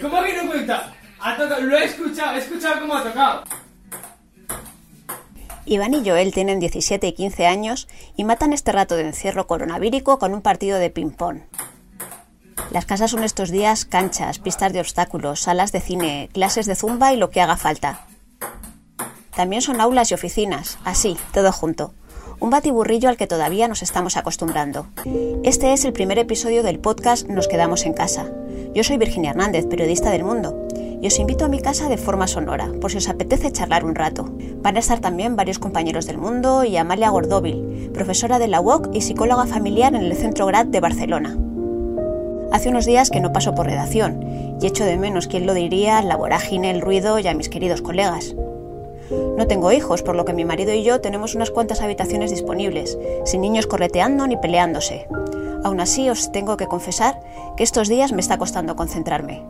¿Cómo que no cuenta? Tocado, lo he escuchado, he escuchado cómo ha tocado. Iván y Joel tienen 17 y 15 años y matan este rato de encierro coronavírico con un partido de ping-pong. Las casas son estos días canchas, pistas de obstáculos, salas de cine, clases de zumba y lo que haga falta. También son aulas y oficinas, así, todo junto. Un batiburrillo al que todavía nos estamos acostumbrando. Este es el primer episodio del podcast Nos quedamos en casa. Yo soy Virginia Hernández, periodista del Mundo, y os invito a mi casa de forma sonora, por si os apetece charlar un rato. Van a estar también varios compañeros del Mundo y Amalia Gordóvil, profesora de la UOC y psicóloga familiar en el Centro Grad de Barcelona. Hace unos días que no paso por redacción y echo de menos, quién lo diría, la vorágine, el ruido y a mis queridos colegas. No tengo hijos, por lo que mi marido y yo tenemos unas cuantas habitaciones disponibles, sin niños correteando ni peleándose. Aún así os tengo que confesar que estos días me está costando concentrarme.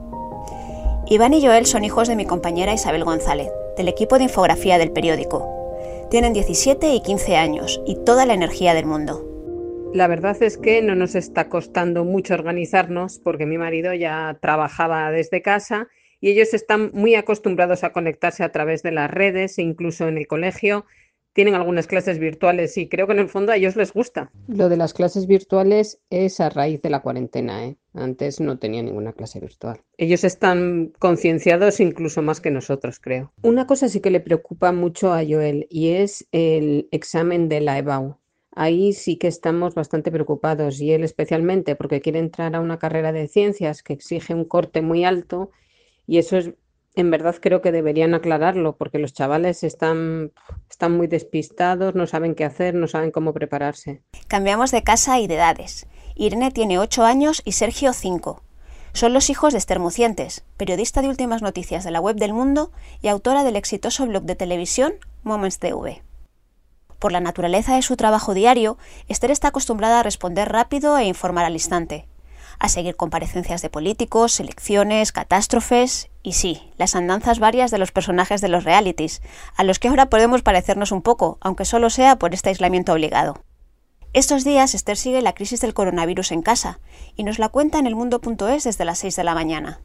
Iván y Joel son hijos de mi compañera Isabel González, del equipo de infografía del periódico. Tienen 17 y 15 años y toda la energía del mundo. La verdad es que no nos está costando mucho organizarnos porque mi marido ya trabajaba desde casa y ellos están muy acostumbrados a conectarse a través de las redes incluso en el colegio tienen algunas clases virtuales y creo que en el fondo a ellos les gusta. Lo de las clases virtuales es a raíz de la cuarentena, ¿eh? Antes no tenía ninguna clase virtual. Ellos están concienciados incluso más que nosotros, creo. Una cosa sí que le preocupa mucho a Joel y es el examen de la EBAU. Ahí sí que estamos bastante preocupados y él especialmente porque quiere entrar a una carrera de ciencias que exige un corte muy alto y eso es en verdad creo que deberían aclararlo porque los chavales están, están muy despistados, no saben qué hacer, no saben cómo prepararse. Cambiamos de casa y de edades. Irene tiene 8 años y Sergio 5. Son los hijos de Esther Mucientes, periodista de últimas noticias de la web del mundo y autora del exitoso blog de televisión Moments TV. Por la naturaleza de su trabajo diario, Esther está acostumbrada a responder rápido e informar al instante a seguir comparecencias de políticos, elecciones, catástrofes y sí, las andanzas varias de los personajes de los realities, a los que ahora podemos parecernos un poco, aunque solo sea por este aislamiento obligado. Estos días Esther sigue la crisis del coronavirus en casa y nos la cuenta en elmundo.es desde las 6 de la mañana.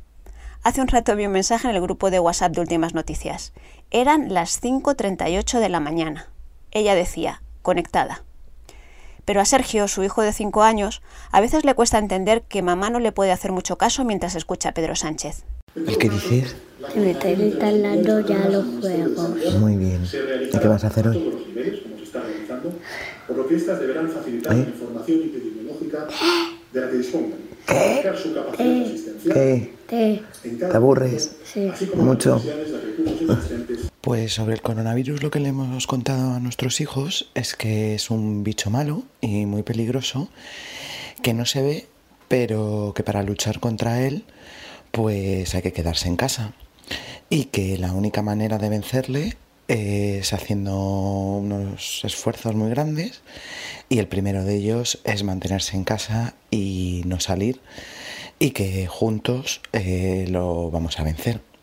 Hace un rato vi un mensaje en el grupo de WhatsApp de Últimas Noticias. Eran las 5.38 de la mañana. Ella decía, conectada. Pero a Sergio, su hijo de cinco años, a veces le cuesta entender que mamá no le puede hacer mucho caso mientras escucha a Pedro Sánchez. ¿El qué dices? Que me estoy instalando ya los juegos. Muy bien. ¿Y qué vas a hacer hoy? ¿Eh? ¿Qué? ¿Qué? ¿Te aburres? Sí. ¿Mucho? Pues sobre el coronavirus lo que le hemos contado a nuestros hijos es que es un bicho malo y muy peligroso, que no se ve, pero que para luchar contra él pues hay que quedarse en casa y que la única manera de vencerle es haciendo unos esfuerzos muy grandes y el primero de ellos es mantenerse en casa y no salir y que juntos eh, lo vamos a vencer.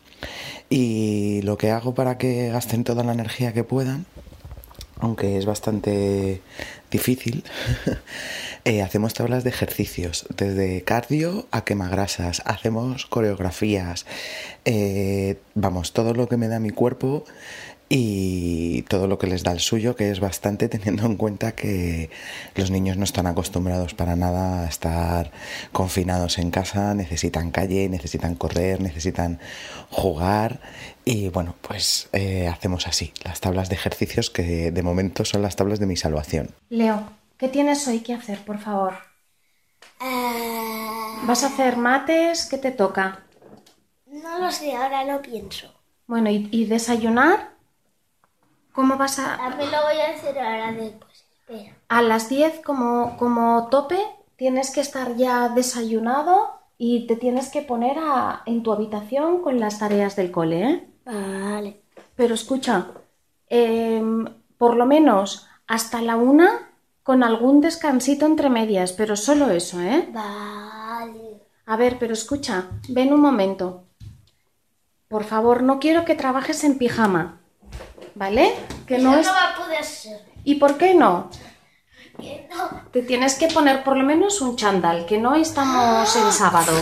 Y lo que hago para que gasten toda la energía que puedan, aunque es bastante difícil, eh, hacemos tablas de ejercicios, desde cardio a quemagrasas, hacemos coreografías, eh, vamos, todo lo que me da mi cuerpo y todo lo que les da el suyo, que es bastante teniendo en cuenta que los niños no están acostumbrados para nada a estar confinados en casa, necesitan calle, necesitan correr, necesitan jugar y bueno, pues eh, hacemos así, las tablas de ejercicios que de momento son las tablas de mi salvación. Leo, ¿qué tienes hoy que hacer, por favor? Ah, ¿Vas a hacer mates? ¿Qué te toca? no lo sé, ahora lo pienso. Bueno, ¿y, y desayunar? ¿Cómo vas a...? También lo voy a hacer ahora después. Espera. A las 10 como, como tope tienes que estar ya desayunado y te tienes que poner a- en tu habitación con las tareas del cole, ¿eh? Vale. Pero escucha, em, por lo menos hasta la una con algún descansito entre medias, pero solo eso, ¿eh? Vale. A ver, pero escucha, ven un momento. Por favor, no quiero que trabajes en pijama, ¿vale? Que no Eso es... no va a poder ser. ¿Y por qué no? Que no. Te tienes que poner por lo menos un chándal, que no estamos en sábado.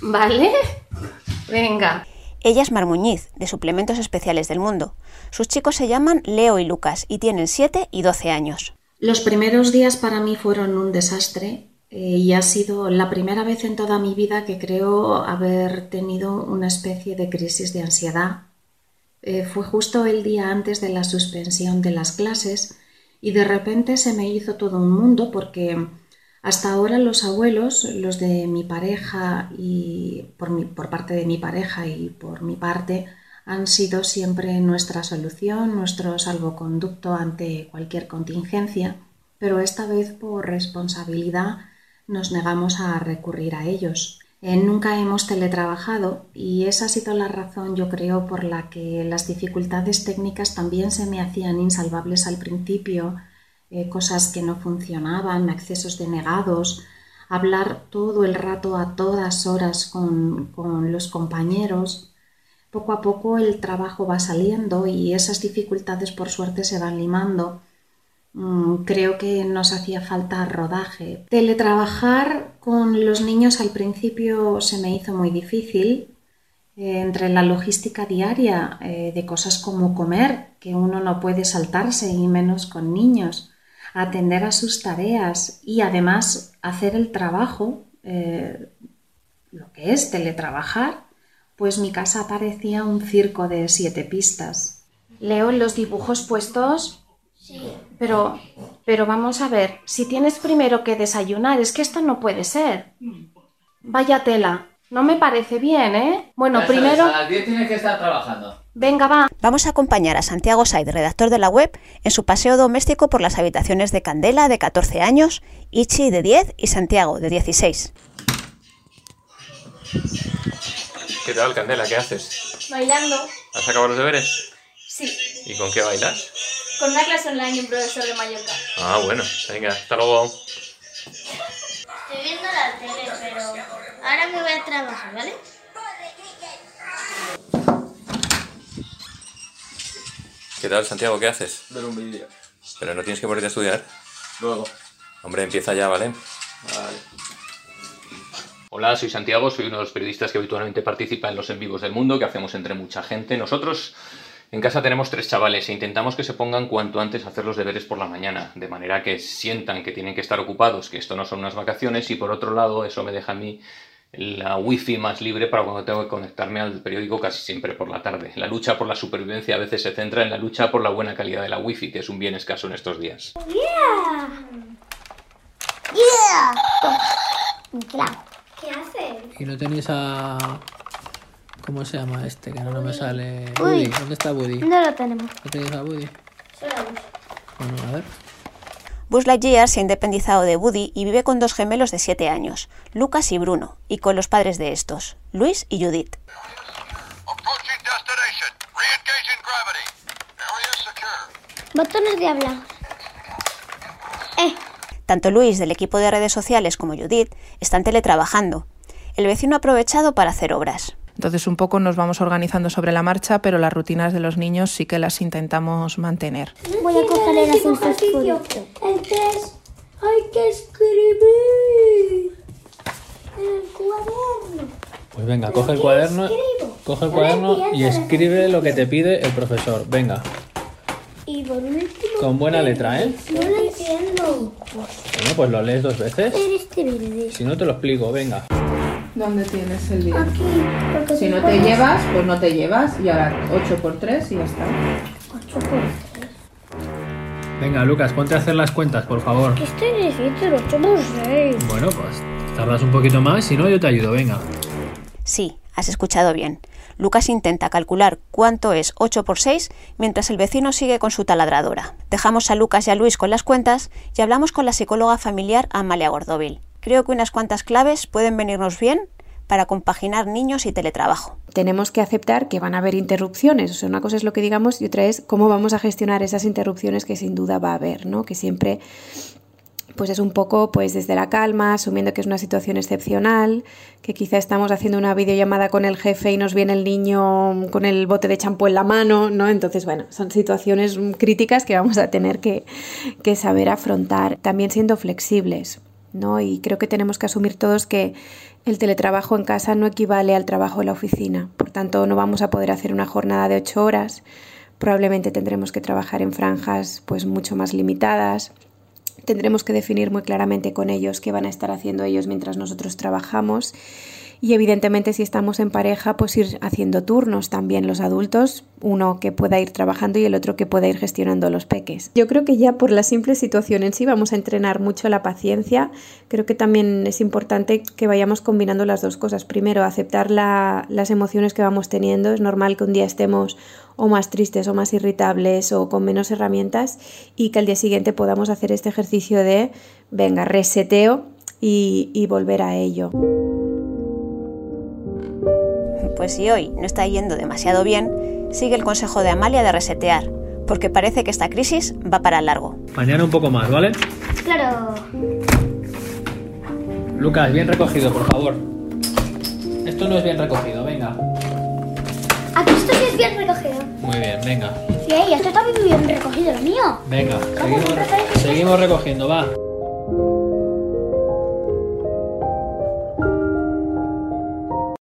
¿Vale? Venga. Ella es Marmuñiz, de Suplementos Especiales del Mundo. Sus chicos se llaman Leo y Lucas y tienen 7 y 12 años. Los primeros días para mí fueron un desastre eh, y ha sido la primera vez en toda mi vida que creo haber tenido una especie de crisis de ansiedad. Eh, fue justo el día antes de la suspensión de las clases y de repente se me hizo todo un mundo porque hasta ahora los abuelos, los de mi pareja y por, por parte de mi pareja y por mi parte, han sido siempre nuestra solución, nuestro salvoconducto ante cualquier contingencia, pero esta vez por responsabilidad nos negamos a recurrir a ellos. Nunca hemos teletrabajado y esa ha sido la razón, yo creo, por la que las dificultades técnicas también se me hacían insalvables al principio eh, cosas que no funcionaban, accesos denegados, hablar todo el rato a todas horas con, con los compañeros. Poco a poco el trabajo va saliendo y esas dificultades por suerte se van limando. Mm, creo que nos hacía falta rodaje. Teletrabajar con los niños al principio se me hizo muy difícil, eh, entre la logística diaria eh, de cosas como comer, que uno no puede saltarse y menos con niños, atender a sus tareas y además hacer el trabajo, eh, lo que es teletrabajar, pues mi casa parecía un circo de siete pistas. Leo los dibujos puestos. Sí. Pero, pero vamos a ver, si tienes primero que desayunar, es que esto no puede ser. Vaya tela. No me parece bien, ¿eh? Bueno, Ya primero... sabes, a las 10 tienes que estar trabajando. Venga, va. Vamos a acompañar a Santiago Said, redactor de la web, en su paseo doméstico por las habitaciones de Candela, de 14 años, Ichi, de 10 y Santiago, de 16. ¿Qué tal, Candela? ¿Qué haces? Bailando. ¿Has acabado los deberes? Sí. ¿Y con qué bailas? Con una clase online de un profesor de Mallorca. Ah, bueno, venga, hasta luego. Estoy viendo la tele, pero ahora me voy a trabajar, ¿vale? ¿Qué tal, Santiago? ¿Qué haces? Ver un vídeo. Pero no tienes que ponerte a estudiar. Luego. Hombre, empieza ya, ¿vale? Vale. Hola, soy Santiago, soy uno de los periodistas que habitualmente participa en los en vivos del mundo que hacemos entre mucha gente. Nosotros en casa tenemos tres chavales e intentamos que se pongan cuanto antes a hacer los deberes por la mañana, de manera que sientan que tienen que estar ocupados, que esto no son unas vacaciones y por otro lado eso me deja a mí la wifi más libre para cuando tengo que conectarme al periódico casi siempre por la tarde. La lucha por la supervivencia a veces se centra en la lucha por la buena calidad de la wifi, que es un bien escaso en estos días. Claro. ¿Qué haces? Y no tenéis a. ¿Cómo se llama este? Que no, no me sale. Woody. Woody. ¿Dónde está Woody? No lo tenemos. ¿No tenéis a Woody? Solo. Bueno, a ver. Buzz Lightyear se ha independizado de Woody y vive con dos gemelos de 7 años, Lucas y Bruno, y con los padres de estos, Luis y Judith. Approaching destination. Re-engaging gravity. Area secure. Botones de hablar. Eh. Tanto Luis del equipo de redes sociales como Judith están teletrabajando. El vecino ha aprovechado para hacer obras. Entonces un poco nos vamos organizando sobre la marcha, pero las rutinas de los niños sí que las intentamos mantener. Voy a coger el azul fosforito. El 3 hay que escribir en el cuaderno. Pues venga, coge el cuaderno. Coge el No cuaderno y escribe lo que te pide el profesor. Venga, Y por último. con buena letra, ¿eh? No lo entiendo. Bueno, pues lo lees dos veces. Este. Si no, te lo explico, venga. ¿Dónde tienes el día? Aquí. Porque Si no te llevas, pues no te llevas. Y ahora 8 por 3 y ya está. ocho por tres. Venga, Lucas, ponte a hacer las cuentas, por favor. Que estoy difícil, 8 por 6. Bueno, pues tardas un poquito más, si no, yo te ayudo, venga. Sí, has escuchado bien. Lucas intenta calcular cuánto es 8 por 6 mientras el vecino sigue con su taladradora. Dejamos a Lucas y a Luis con las cuentas y hablamos con la psicóloga familiar Amalia Gordovil. Creo que unas cuantas claves pueden venirnos bien para compaginar niños y teletrabajo. tenemos que aceptar que van a haber interrupciones. O sea, una cosa es lo que digamos y otra es cómo vamos a gestionar esas interrupciones que sin duda va a haber, ¿no? Que siempre pues es un poco pues desde la calma, asumiendo que es una situación excepcional, que quizá estamos haciendo una videollamada con el jefe y nos viene el niño con el bote de champú en la mano, ¿no? Entonces, bueno, son situaciones críticas que vamos a tener que, que saber afrontar, también siendo flexibles. ¿No? Y creo que tenemos que asumir todos que el teletrabajo en casa no equivale al trabajo en la oficina. Por tanto, no vamos a poder hacer una jornada de ocho horas. Probablemente tendremos que trabajar en franjas pues mucho más limitadas. Tendremos que definir muy claramente con ellos qué van a estar haciendo ellos mientras nosotros trabajamos y evidentemente si estamos en pareja, pues ir haciendo turnos también los adultos, uno que pueda ir trabajando y el otro que pueda ir gestionando los peques. Yo creo que ya por la simple situación en sí vamos a entrenar mucho la paciencia. Creo que también es importante que vayamos combinando las dos cosas. Primero, aceptar las emociones que vamos teniendo. Es normal que un día estemos o más tristes o más irritables o con menos herramientas y que al día siguiente podamos hacer este ejercicio de, venga, reseteo y, y volver a ello. Pues si hoy no está yendo demasiado bien, sigue el consejo de Amalia de resetear, porque parece que esta crisis va para largo. Mañana un poco más, ¿vale? Claro. Lucas, bien recogido, por favor. Esto no es bien recogido, venga. Aquí esto sí es bien recogido. Muy bien, venga. Sí, esto está muy bien recogido, lo mío. Venga, seguimos, seguimos recogiendo, va.